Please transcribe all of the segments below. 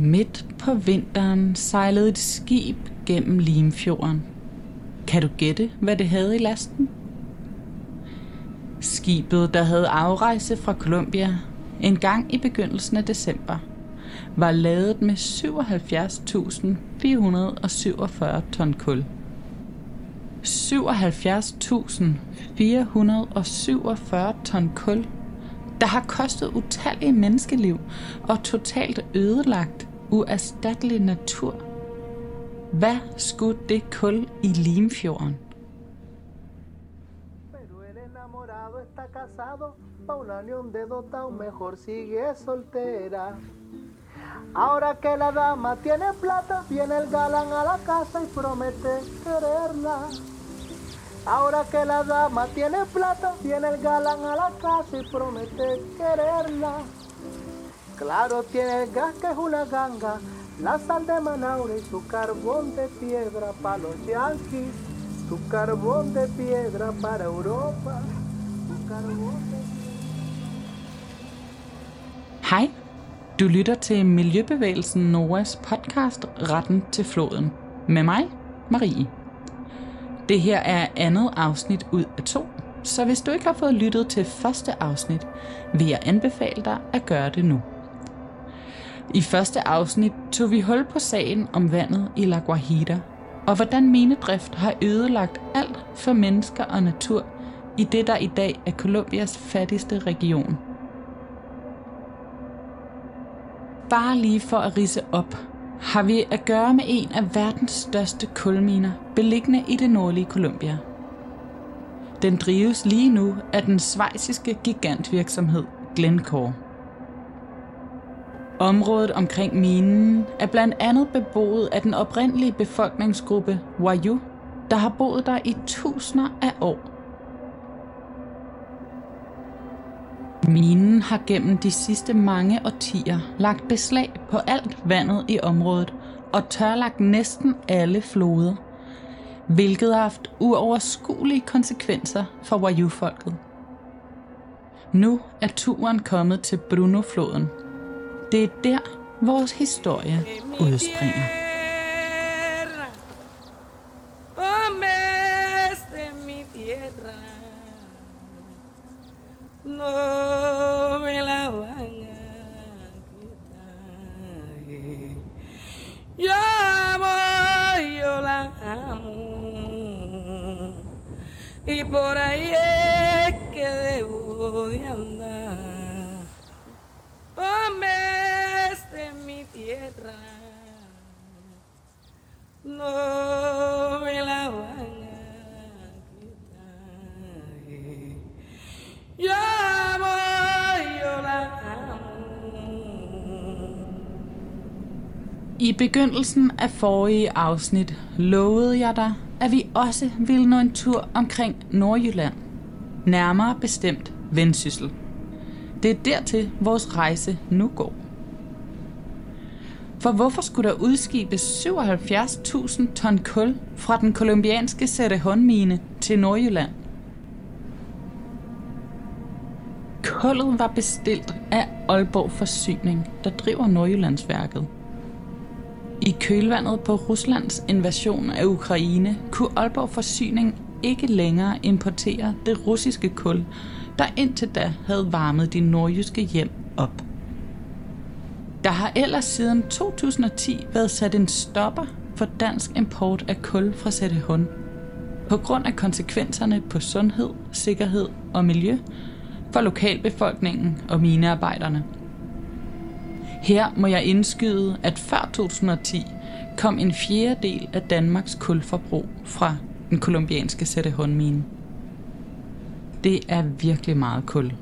Midt på vinteren sejlede et skib gennem Limfjorden. Kan du gætte, hvad det havde i lasten? Skibet, der havde afrejse fra Colombia en gang i begyndelsen af december, var ladet med 77.447 ton kul. 77.447 ton kul, der har kostet utallige menneskeliv og totalt ødelagt uerstattelig natur. Hvad skulle det kul i Limfjorden? Pero el enamorado está casado, pa una unión de dos tao mejor sigue soltera. Ahora que la dama tiene plata, viene el galán a la casa y promete quererla. Ahora que la dama tiene plata, viene el galán a la casa y promete quererla. Claro tiene el gas que es una ganga, la sal de Manaure y su carbón de piedra para los yanquis, su carbón de piedra para Europa, su carbón de piedra. Hej, du lytter til Miljøbevægelsen Noas podcast Retten til floden. Med mig, Marie. Det her er andet afsnit ud af to, så hvis du ikke har fået lyttet til første afsnit, vil jeg anbefale dig at gøre det nu. I første afsnit tog vi hul på sagen om vandet i La Guajira, og hvordan minedrift har ødelagt alt for mennesker og natur i det, der i dag er Colombias fattigste region. Bare lige for at rise op, har vi at gøre med en af verdens største kulminer, beliggende i det nordlige Colombia. Den drives lige nu af den svejsiske gigantvirksomhed Glencore. Området omkring minen er blandt andet beboet af den oprindelige befolkningsgruppe Wayu, der har boet der i tusinder af år. Minen har gennem de sidste mange årtier lagt beslag på alt vandet i området og tørlagt næsten alle floder, hvilket har haft uoverskuelige konsekvenser for Wayu-folket. Nu er turen kommet til Bruno-floden. Det er der, vores historie udspringer. I begyndelsen af forrige afsnit lovede jeg dig, at vi også ville nå en tur omkring Nordjylland. Nærmere bestemt Vendsyssel. Det er dertil vores rejse nu går. For hvorfor skulle der udskibes 77.000 ton kul fra den kolumbianske Cerrejón-mine til Nordjylland? Kullet var bestilt af Aalborg Forsyning, der driver Nordjyllandsværket. I kølvandet på Ruslands invasion af Ukraine kunne Aalborg Forsyning ikke længere importere det russiske kul, der indtil da havde varmet de nordjyske hjem op. Der har ellers siden 2010 været sat en stopper for dansk import af kul fra Sættehund. På grund af konsekvenserne på sundhed, sikkerhed og miljø for lokalbefolkningen og minearbejderne. Her må jeg indskyde, at før 2010 kom en fjerdedel af Danmarks kulforbrug fra den kolumbianske sætte håndmine. Det er virkelig meget kul.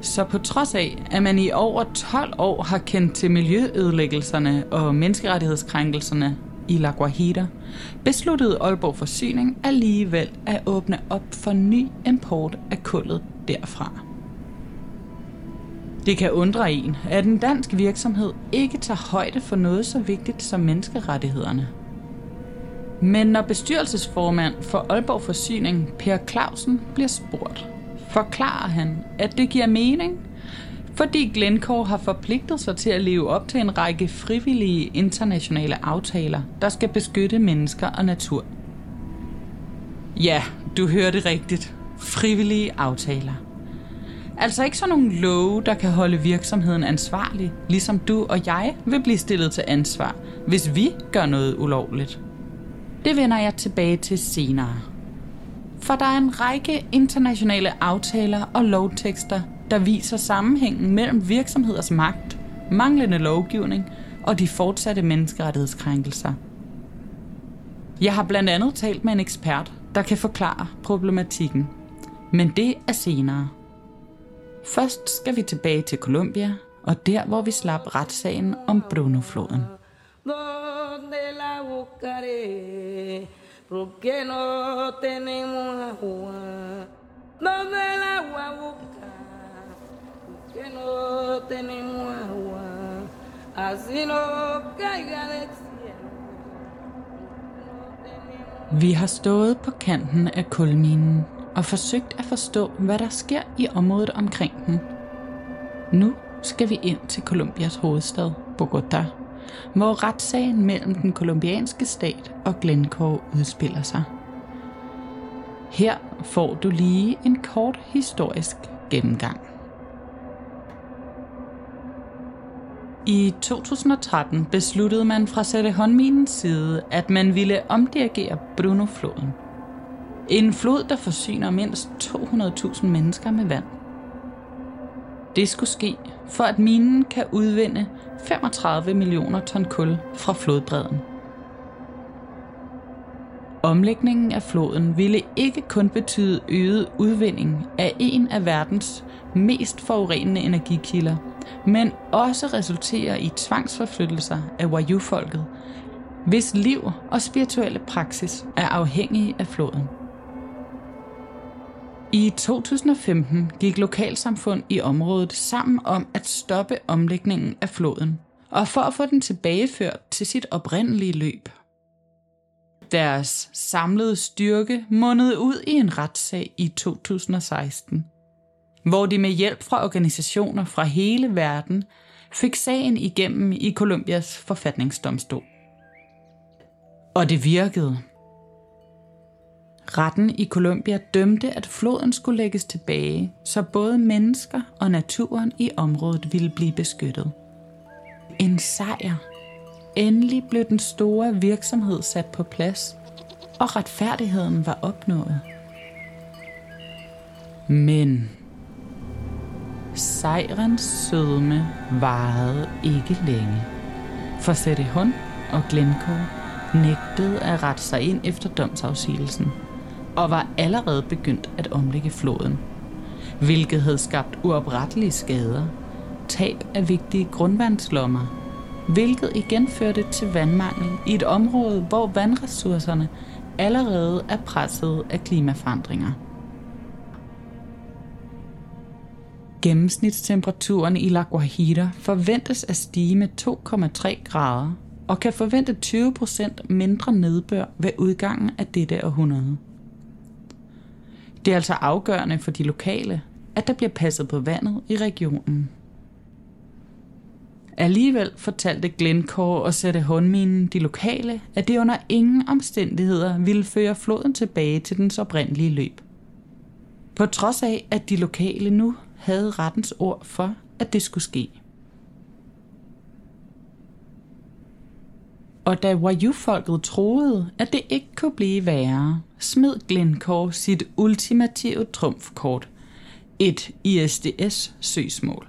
Så på trods af, at man i over 12 år har kendt til miljøødelæggelserne og menneskerettighedskrænkelserne i La Guajira, besluttede Aalborg Forsyning alligevel at åbne op for ny import af kullet derfra. Det kan undre en, at en dansk virksomhed ikke tager højde for noget så vigtigt som menneskerettighederne. Men når bestyrelsesformand for Aalborg Forsyning, Per Clausen, bliver spurgt, forklarer han, at det giver mening, fordi Glencore har forpligtet sig til at leve op til en række frivillige internationale aftaler, der skal beskytte mennesker og natur. Ja, du hørte rigtigt. Frivillige aftaler. Altså ikke sådan nogle love, der kan holde virksomheden ansvarlig, ligesom du og jeg vil blive stillet til ansvar, hvis vi gør noget ulovligt. Det vender jeg tilbage til senere. For der er en række internationale aftaler og lovtekster, der viser sammenhængen mellem virksomheders magt, manglende lovgivning og de fortsatte menneskerettighedskrænkelser. Jeg har blandt andet talt med en ekspert, der kan forklare problematikken. Men det er senere. Først skal vi tilbage til Colombia, og der hvor vi slap retssagen om Bruno-floden. Vi har stået på kanten af kulminen og forsøgt at forstå, hvad der sker i området omkring den. Nu skal vi ind til Colombias hovedstad, Bogotá, hvor retssagen mellem den kolumbianske stat og Glencore udspiller sig. Her får du lige en kort historisk gennemgang. I 2013 besluttede man fra Sætte Håndminens side, at man ville omdirigere Bruno-floden. En flod, der forsyner mindst 200.000 mennesker med vand. Det skulle ske, for at minen kan udvinde 35 millioner ton kul fra flodbredden. Omlægningen af floden ville ikke kun betyde øget udvinding af en af verdens mest forurenende energikilder, men også resultere i tvangsforflyttelser af Wayuu-folket, hvis liv og spirituelle praksis er afhængige af floden. I 2015 gik lokalsamfund i området sammen om at stoppe omlægningen af floden, og for at få den tilbageført til sit oprindelige løb. Deres samlede styrke mundede ud i en retssag i 2016, hvor de med hjælp fra organisationer fra hele verden fik sagen igennem i Colombias forfatningsdomstol. Og det virkede. Retten i Colombia dømte, at floden skulle lægges tilbage, så både mennesker og naturen i området ville blive beskyttet. En sejr. Endelig blev den store virksomhed sat på plads, og retfærdigheden var opnået. Men sejrens sødme varede ikke længe, for Sætte Hund og Glencoe nægtede at rette sig ind efter domsafsigelsen – og var allerede begyndt at omlægge floden, hvilket havde skabt uoprettelige skader, tab af vigtige grundvandslommer, hvilket igen førte til vandmangel i et område, hvor vandressourcerne allerede er presset af klimaforandringer. Gennemsnitstemperaturen i La Guajira forventes at stige med 2,3 grader og kan forvente 20% mindre nedbør ved udgangen af dette århundrede. Det er altså afgørende for de lokale, at der bliver passet på vandet i regionen. Alligevel fortalte Glencore og Sætte Håndminen de lokale, at det under ingen omstændigheder ville føre floden tilbage til dens oprindelige løb. På trods af, at de lokale nu havde rettens ord for, at det skulle ske. Og da Wayuu-folket troede, at det ikke kunne blive værre, smed Glencore sit ultimative trumfkort, et ISDS-søgsmål.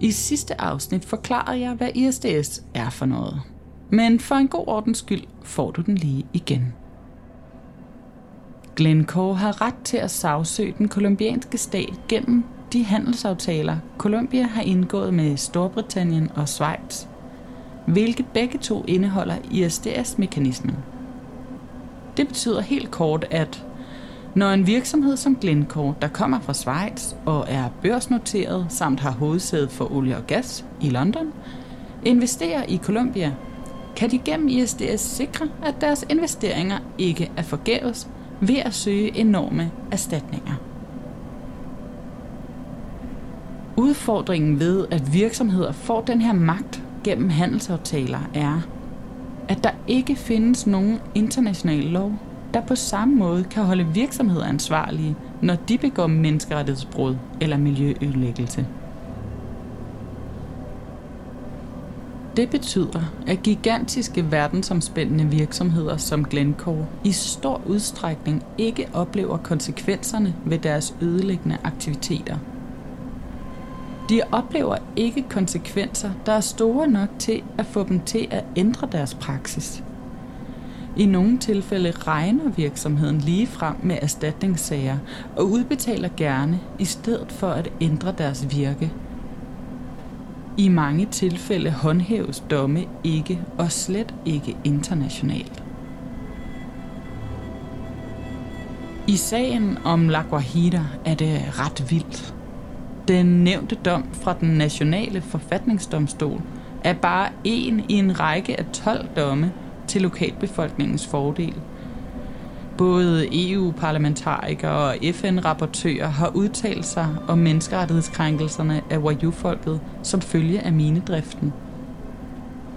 I sidste afsnit forklarede jeg, hvad ISDS er for noget. Men for en god ordens skyld får du den lige igen. Glencore har ret til at sagsøge den kolumbianske stat gennem de handelsaftaler, Colombia har indgået med Storbritannien og Schweiz – hvilket begge to indeholder ISDS-mekanismen. Det betyder helt kort, at når en virksomhed som Glencore, der kommer fra Schweiz og er børsnoteret samt har hovedsæde for olie og gas i London, investerer i Colombia, kan de gennem ISDS sikre, at deres investeringer ikke er forgæves ved at søge enorme erstatninger. Udfordringen ved, at virksomheder får den her magt gennem handelsaftaler, er, at der ikke findes nogen international lov, der på samme måde kan holde virksomheder ansvarlige, når de begår menneskerettighedsbrud eller miljøødelæggelse. Det betyder, at gigantiske verdensomspændende virksomheder som Glencore i stor udstrækning ikke oplever konsekvenserne ved deres ødelæggende aktiviteter. De oplever ikke konsekvenser, der er store nok til at få dem til at ændre deres praksis. I nogle tilfælde regner virksomheden lige frem med erstatningssager og udbetaler gerne i stedet for at ændre deres virke – i mange tilfælde håndhæves domme ikke og slet ikke internationalt. I sagen om La Guajira er det ret vildt. Den nævnte dom fra den nationale forfatningsdomstol er bare en i en række af 12 domme til lokalbefolkningens fordel – Både EU-parlamentarikere og FN-rapportører har udtalt sig om menneskerettighedskrænkelserne af Wayuu-folket som følge af minedriften.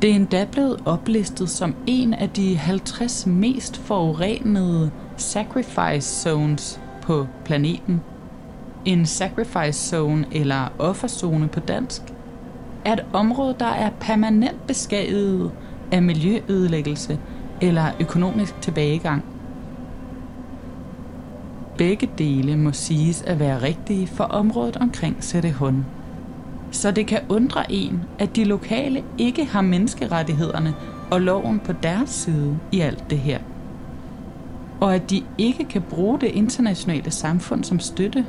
Det er endda blevet oplistet som en af de 50 mest forurenede sacrifice zones på planeten. En sacrifice zone eller offerzone på dansk er et område, der er permanent beskadiget af miljøødelæggelse eller økonomisk tilbagegang. Begge dele må siges at være rigtige for området omkring Sættehund. Så det kan undre en, at de lokale ikke har menneskerettighederne og loven på deres side i alt det her. Og at de ikke kan bruge det internationale samfund som støtte.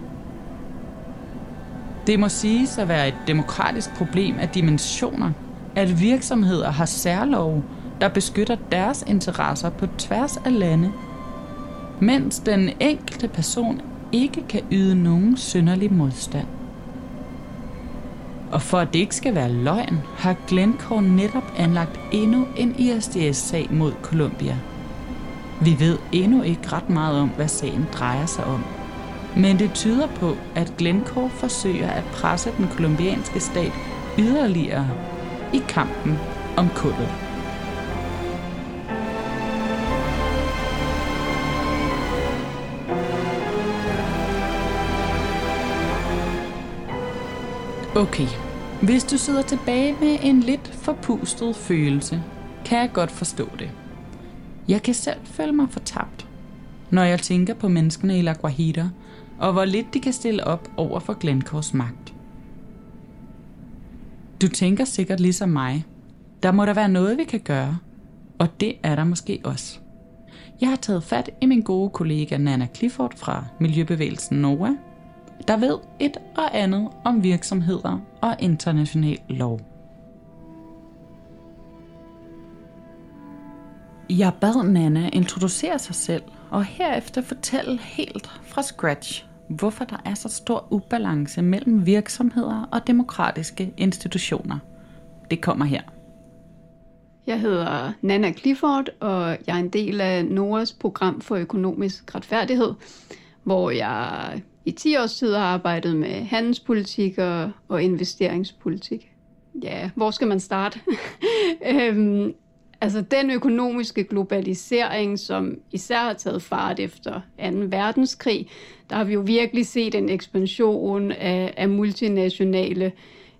Det må siges at være et demokratisk problem af dimensioner, at virksomheder har særlov, der beskytter deres interesser på tværs af lande mens den enkelte person ikke kan yde nogen synderlig modstand. Og for at det ikke skal være løgn, har Glencore netop anlagt endnu en ISDS-sag mod Colombia. Vi ved endnu ikke ret meget om, hvad sagen drejer sig om. Men det tyder på, at Glencore forsøger at presse den kolumbianske stat yderligere i kampen om kullet. Okay, hvis du sidder tilbage med en lidt forpustet følelse, kan jeg godt forstå det. Jeg kan selv føle mig fortabt, når jeg tænker på menneskene i La Guajira, og hvor lidt de kan stille op over for Glencores magt. Du tænker sikkert ligesom mig. Der må der være noget, vi kan gøre, og det er der måske også. Jeg har taget fat i min gode kollega Nana Clifford fra Miljøbevægelsen NOA, der ved et og andet om virksomheder og international lov. Jeg bad Nana introducere sig selv og herefter fortælle helt fra scratch, hvorfor der er så stor ubalance mellem virksomheder og demokratiske institutioner. Det kommer her. Jeg hedder Nana Clifford, og jeg er en del af NOAs program for økonomisk retfærdighed, hvor jeg i 10 års tid har arbejdet med handelspolitik og, og investeringspolitik. Ja, hvor skal man starte? øhm, altså den økonomiske globalisering, som især har taget fart efter 2. verdenskrig, der har vi jo virkelig set en ekspansion af, af multinationale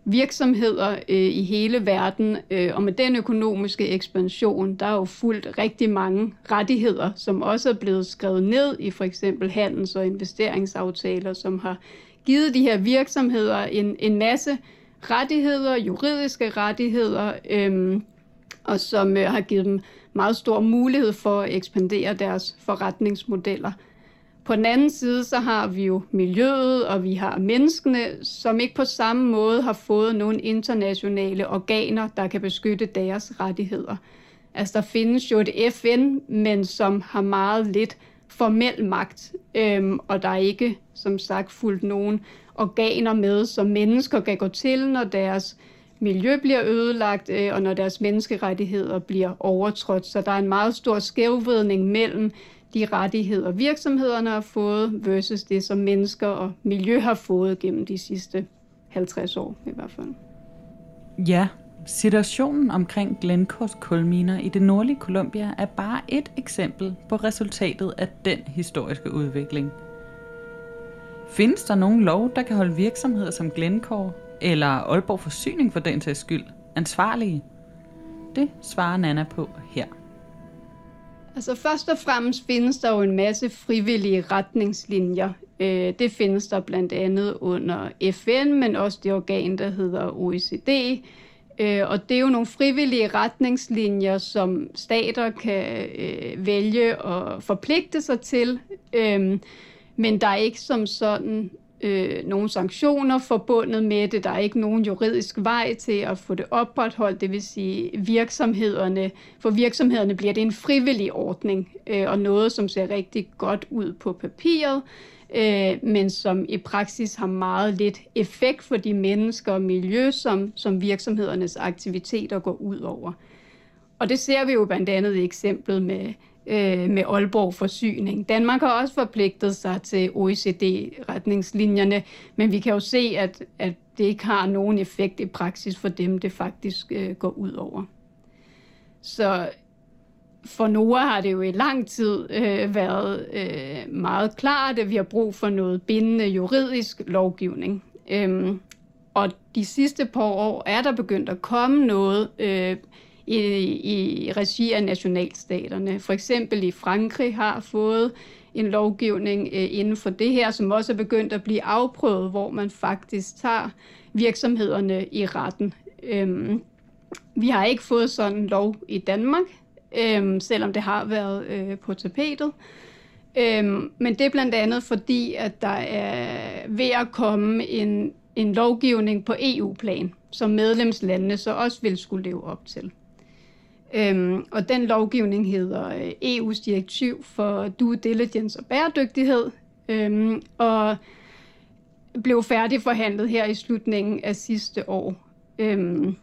virksomheder øh, i hele verden, øh, og med den økonomiske ekspansion, der er jo fuldt rigtig mange rettigheder, som også er blevet skrevet ned i for eksempel handels- og investeringsaftaler, som har givet de her virksomheder en, en masse rettigheder, juridiske rettigheder, øh, og som øh, har givet dem meget stor mulighed for at ekspandere deres forretningsmodeller. På den anden side, så har vi jo miljøet, og vi har menneskene, som ikke på samme måde har fået nogle internationale organer, der kan beskytte deres rettigheder. Altså, der findes jo et FN, men som har meget lidt formel magt, øhm, og der er ikke, som sagt, fuldt nogen organer med, som mennesker kan gå til, når deres miljø bliver ødelagt, øh, og når deres menneskerettigheder bliver overtrådt. Så der er en meget stor skævvridning mellem de rettigheder, virksomhederne har fået, versus det, som mennesker og miljø har fået gennem de sidste 50 år i hvert fald. Ja, situationen omkring Glencores kulminer i det nordlige Colombia er bare et eksempel på resultatet af den historiske udvikling. Findes der nogen lov, der kan holde virksomheder som Glencore eller Aalborg Forsyning for den sags skyld ansvarlige? Det svarer Nana på her. Altså først og fremmest findes der jo en masse frivillige retningslinjer. Øh, det findes der blandt andet under FN, men også det organ, der hedder OECD. Øh, og det er jo nogle frivillige retningslinjer, som stater kan øh, vælge og forpligte sig til. Men der er ikke som sådan øh, nogle sanktioner forbundet med det. Der er ikke nogen juridisk vej til at få det opretholdt, det vil sige virksomhederne. For virksomhederne bliver det en frivillig ordning, øh, og noget, som ser rigtig godt ud på papiret, øh, men som i praksis har meget lidt effekt for de mennesker og miljø, som, som virksomhedernes aktiviteter går ud over. Og det ser vi jo blandt andet i eksemplet med øh, med Aalborg Forsyning. Danmark har også forpligtet sig til OECD-retningslinjerne, men vi kan jo se, at, at det ikke har nogen effekt i praksis for dem, det faktisk øh, går ud over. Så for Nora har det jo i lang tid øh, været øh, meget klart, at vi har brug for noget bindende juridisk lovgivning. Øhm, og de sidste par år er der begyndt at komme noget øh, i, i regi af nationalstaterne. For eksempel i Frankrig har fået en lovgivning øh, inden for det her, som også er begyndt at blive afprøvet, hvor man faktisk tager virksomhederne i retten. Øhm, vi har ikke fået sådan en lov i Danmark, øhm, selvom det har været øh, på tapetet. Øhm, men det er blandt andet fordi, at der er ved at komme en, en lovgivning på EU-plan, som medlemslandene så også vil skulle leve op til. Øhm, og den lovgivning hedder øh, EU's direktiv for due diligence og bæredygtighed, øhm, og blev færdigforhandlet her i slutningen af sidste år. Øhm,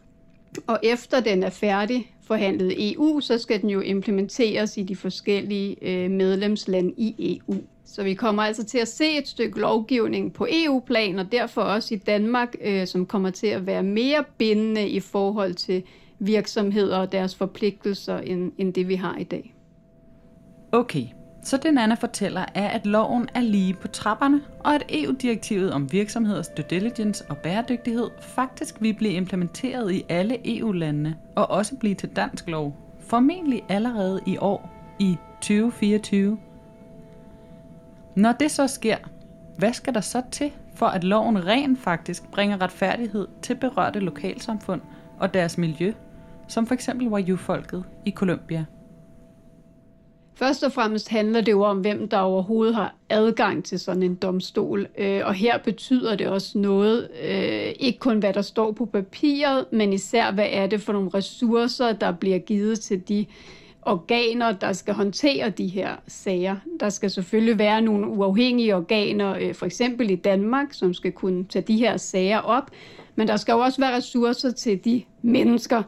og efter den er færdig forhandlet i EU, så skal den jo implementeres i de forskellige øh, medlemslande i EU. Så vi kommer altså til at se et stykke lovgivning på EU-plan, og derfor også i Danmark, øh, som kommer til at være mere bindende i forhold til virksomheder og deres forpligtelser, end, end det vi har i dag. Okay, så det Nana fortæller er, at loven er lige på trapperne, og at EU-direktivet om virksomheders due diligence og bæredygtighed faktisk vil blive implementeret i alle EU-landene og også blive til dansk lov, formentlig allerede i år i 2024. Når det så sker, hvad skal der så til, for at loven rent faktisk bringer retfærdighed til berørte lokalsamfund og deres miljø som for eksempel Wayuu-folket i Colombia. Først og fremmest handler det jo om, hvem der overhovedet har adgang til sådan en domstol. Øh, og her betyder det også noget, øh, ikke kun hvad der står på papiret, men især hvad er det for nogle ressourcer, der bliver givet til de organer, der skal håndtere de her sager. Der skal selvfølgelig være nogle uafhængige organer, øh, for eksempel i Danmark, som skal kunne tage de her sager op, men der skal jo også være ressourcer til de mennesker,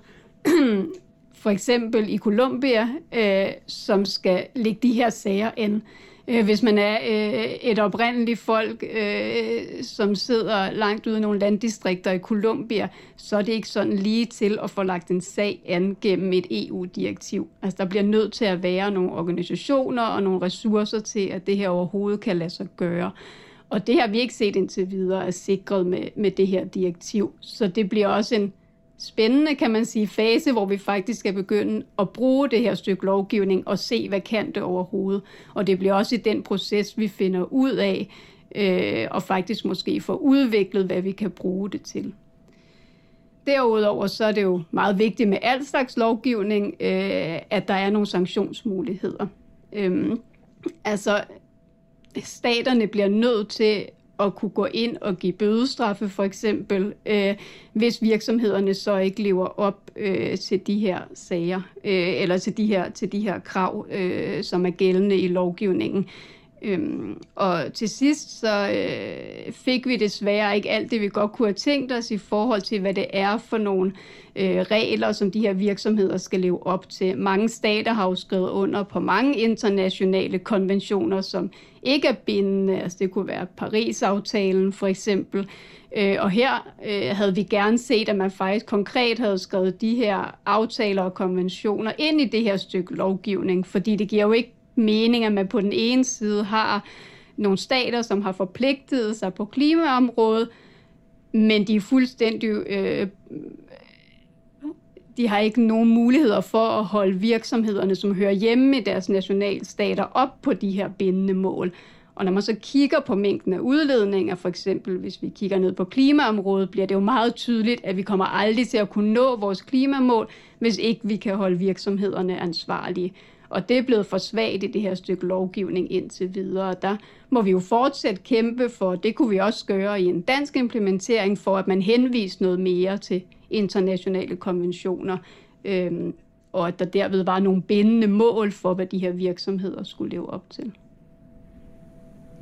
for eksempel i Colombia, øh, som skal lægge de her sager ind. Øh, hvis man er øh, et oprindeligt folk, øh, som sidder langt ude i nogle landdistrikter i Colombia, så er det ikke sådan lige til at få lagt en sag an gennem et EU-direktiv. Altså der bliver nødt til at være nogle organisationer og nogle ressourcer til, at det her overhovedet kan lade sig gøre. Og det har vi ikke set indtil videre er sikret med, med det her direktiv. Så det bliver også en spændende, kan man sige, fase, hvor vi faktisk skal begynde at bruge det her stykke lovgivning og se, hvad kan det overhovedet. Og det bliver også i den proces, vi finder ud af, øh, og faktisk måske får udviklet, hvad vi kan bruge det til. Derudover så er det jo meget vigtigt med al slags lovgivning, øh, at der er nogle sanktionsmuligheder. Øh, altså, staterne bliver nødt til at kunne gå ind og give bødestraffe for eksempel, øh, hvis virksomhederne så ikke lever op øh, til de her sager, øh, eller til de her, til de her krav, øh, som er gældende i lovgivningen. Øhm, og til sidst så øh, fik vi desværre ikke alt det, vi godt kunne have tænkt os i forhold til, hvad det er for nogle øh, regler, som de her virksomheder skal leve op til. Mange stater har jo skrevet under på mange internationale konventioner, som ikke er bindende. Altså det kunne være Paris-aftalen for eksempel. Øh, og her øh, havde vi gerne set, at man faktisk konkret havde skrevet de her aftaler og konventioner ind i det her stykke lovgivning, fordi det giver jo ikke mening, at man på den ene side har nogle stater, som har forpligtet sig på klimaområdet, men de er fuldstændig... Øh, de har ikke nogen muligheder for at holde virksomhederne, som hører hjemme i deres nationalstater, op på de her bindende mål. Og når man så kigger på mængden af udledninger, for eksempel hvis vi kigger ned på klimaområdet, bliver det jo meget tydeligt, at vi kommer aldrig til at kunne nå vores klimamål, hvis ikke vi kan holde virksomhederne ansvarlige. Og det er blevet for svagt i det her stykke lovgivning indtil videre. Der må vi jo fortsat kæmpe for, det kunne vi også gøre i en dansk implementering, for at man henviser noget mere til internationale konventioner, øhm, og at der derved var nogle bindende mål for, hvad de her virksomheder skulle leve op til.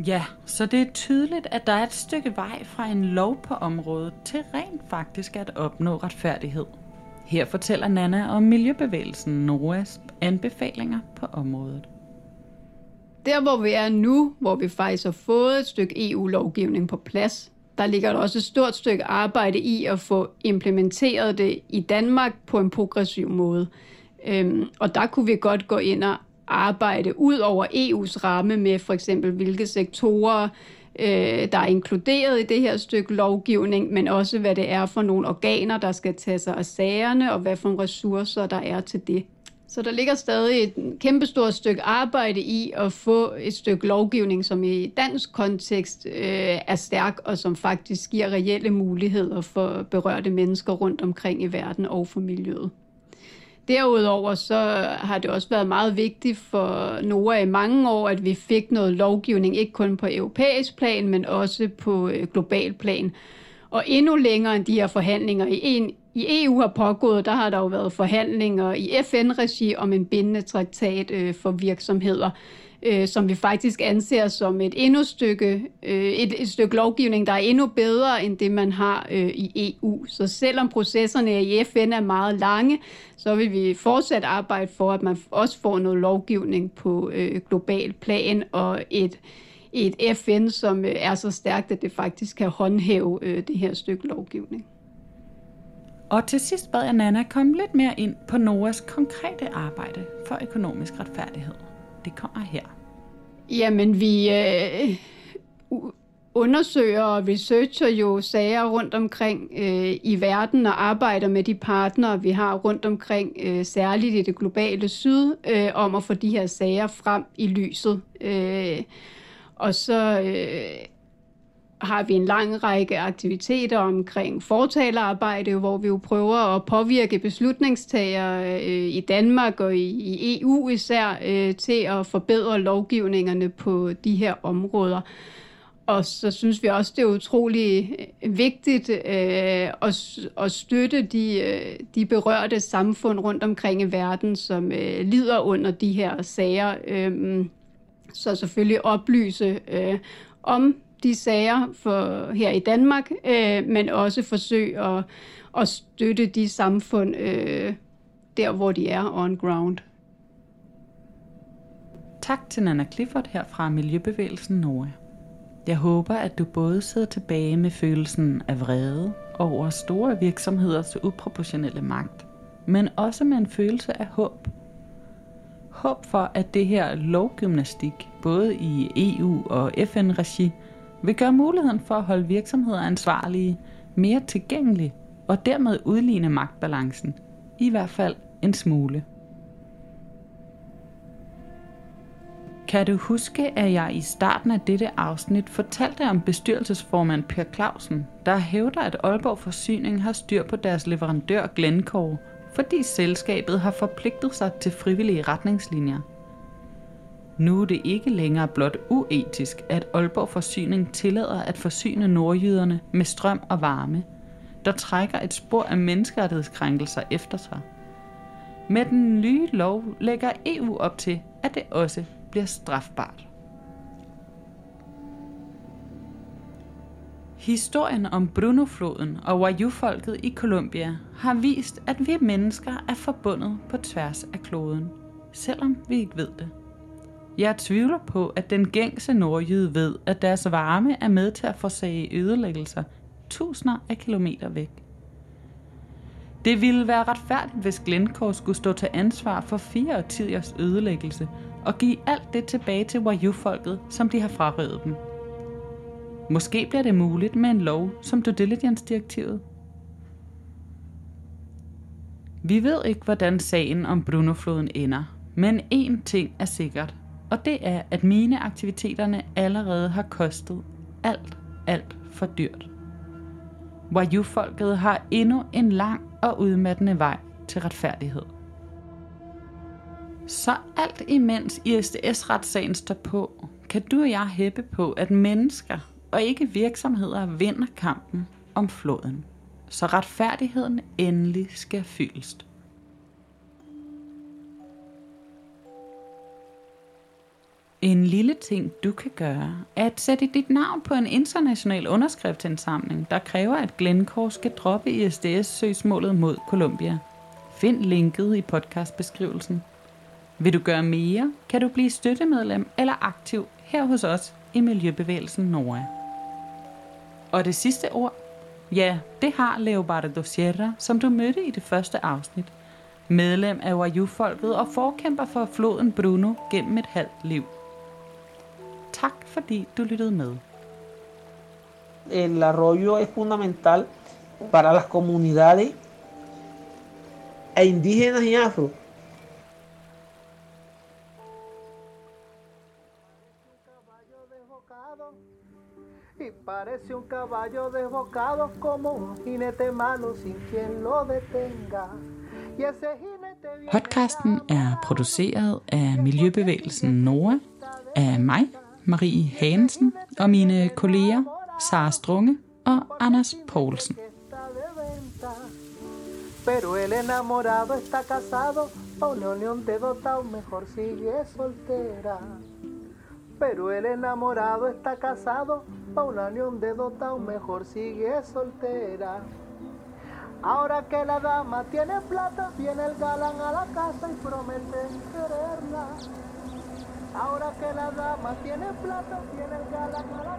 Ja, så det er tydeligt, at der er et stykke vej fra en lov på området til rent faktisk at opnå retfærdighed. Her fortæller Nana om Miljøbevægelsen NOAS anbefalinger på området. Der hvor vi er nu, hvor vi faktisk har fået et stykke EU-lovgivning på plads, der ligger der også et stort stykke arbejde i at få implementeret det i Danmark på en progressiv måde. Øhm, og der kunne vi godt gå ind og arbejde ud over EU's ramme med for eksempel hvilke sektorer, øh, der er inkluderet i det her stykke lovgivning, men også hvad det er for nogle organer, der skal tage sig af sagerne, og hvad for ressourcer der er til det. Så der ligger stadig et kæmpestort stykke arbejde i at få et stykke lovgivning, som i dansk kontekst øh, er stærk, og som faktisk giver reelle muligheder for berørte mennesker rundt omkring i verden og for miljøet. Derudover så har det også været meget vigtigt for Nora i mange år, at vi fik noget lovgivning, ikke kun på europæisk plan, men også på øh, global plan. Og endnu længere end de her forhandlinger i, en, i EU har pågået, der har der jo været forhandlinger i FN-regi om en bindende traktat øh, for virksomheder øh, som vi faktisk anser som et endnu stykke, øh, et, et stykke lovgivning, der er endnu bedre end det, man har øh, i EU. Så selvom processerne i FN er meget lange, så vil vi fortsat arbejde for, at man også får noget lovgivning på øh, global plan og et et FN, som øh, er så stærkt, at det faktisk kan håndhæve øh, det her stykke lovgivning. Og til sidst bad jeg Nana komme lidt mere ind på Noras konkrete arbejde for økonomisk retfærdighed. Det kommer her. Jamen, vi øh, undersøger og researcher jo sager rundt omkring øh, i verden og arbejder med de partnere, vi har rundt omkring, øh, særligt i det globale syd, øh, om at få de her sager frem i lyset. Øh, og så øh, har vi en lang række aktiviteter omkring fortalerarbejde, hvor vi jo prøver at påvirke beslutningstagere øh, i Danmark og i, i EU især øh, til at forbedre lovgivningerne på de her områder. Og så synes vi også, det er utrolig øh, vigtigt øh, at, at støtte de, øh, de berørte samfund rundt omkring i verden, som øh, lider under de her sager. Øh, så selvfølgelig oplyse øh, om de sager for her i Danmark, øh, men også forsøge at, at støtte de samfund øh, der, hvor de er on ground. Tak til Nana Clifford her fra Miljøbevægelsen Norge. Jeg håber, at du både sidder tilbage med følelsen af vrede over store virksomheders uproportionelle magt, men også med en følelse af håb. Håb for, at det her lovgymnastik, både i EU og FN-regi, vil gøre muligheden for at holde virksomheder ansvarlige mere tilgængelig og dermed udligne magtbalancen, i hvert fald en smule. Kan du huske, at jeg i starten af dette afsnit fortalte om bestyrelsesformand Per Clausen, der hævder, at Aalborg Forsyning har styr på deres leverandør Glencore, fordi selskabet har forpligtet sig til frivillige retningslinjer – nu er det ikke længere blot uetisk, at Aalborg Forsyning tillader at forsyne nordjyderne med strøm og varme, der trækker et spor af menneskerettighedskrænkelser efter sig. Med den nye lov lægger EU op til, at det også bliver strafbart. Historien om Brunofloden og Wayuu-folket i Colombia har vist, at vi mennesker er forbundet på tværs af kloden, selvom vi ikke ved det. Jeg tvivler på, at den gængse nordjyde ved, at deres varme er med til at forsage ødelæggelser tusinder af kilometer væk. Det ville være retfærdigt, hvis Glencore skulle stå til ansvar for fire årtiers ødelæggelse og give alt det tilbage til Wayuu-folket, som de har frarøvet dem. Måske bliver det muligt med en lov som due diligence-direktivet. Vi ved ikke, hvordan sagen om Brunofloden ender, men én ting er sikkert, og det er, at mine aktiviteterne allerede har kostet alt, alt for dyrt. Wayuu-folket har endnu en lang og udmattende vej til retfærdighed. Så alt imens ISDS-retssagen står på, kan du og jeg hæppe på, at mennesker og ikke virksomheder vinder kampen om floden, så retfærdigheden endelig skal fyldes. En lille ting, du kan gøre, er at sætte dit navn på en international underskriftsindsamling, der kræver, at Glencore skal droppe ISDS-søgsmålet mod Colombia. Find linket i podcastbeskrivelsen. Vil du gøre mere, kan du blive støttemedlem eller aktiv her hos os i Miljøbevægelsen Nora. Og det sidste ord, ja, det har Leobardo Sierra, som du mødte i det første afsnit. Medlem af Wayuu-folket og forkæmper for floden Bruno gennem et halvt liv. Tak fordi du lyttede med. El arroyo es fundamental para las comunidades indígenas y afro. y parece un caballo desbocado como un jinete malo sin quien lo detenga. Y ese jinete viene Podcasten er produceret af Miljøbevægelsen Nora, af mig, Marie Hansen, og mine kolleger Sara Strunge Poulsen. Pero el enamorado está casado, pa' una unión de dotado mejor sigue soltera. Pero el enamorado está casado, pa' una unión de dotado mejor sigue soltera. Ahora que la dama tiene plata, viene el galán a la casa y promete quererla. Ahora que la dama tiene plata, viene el galán a la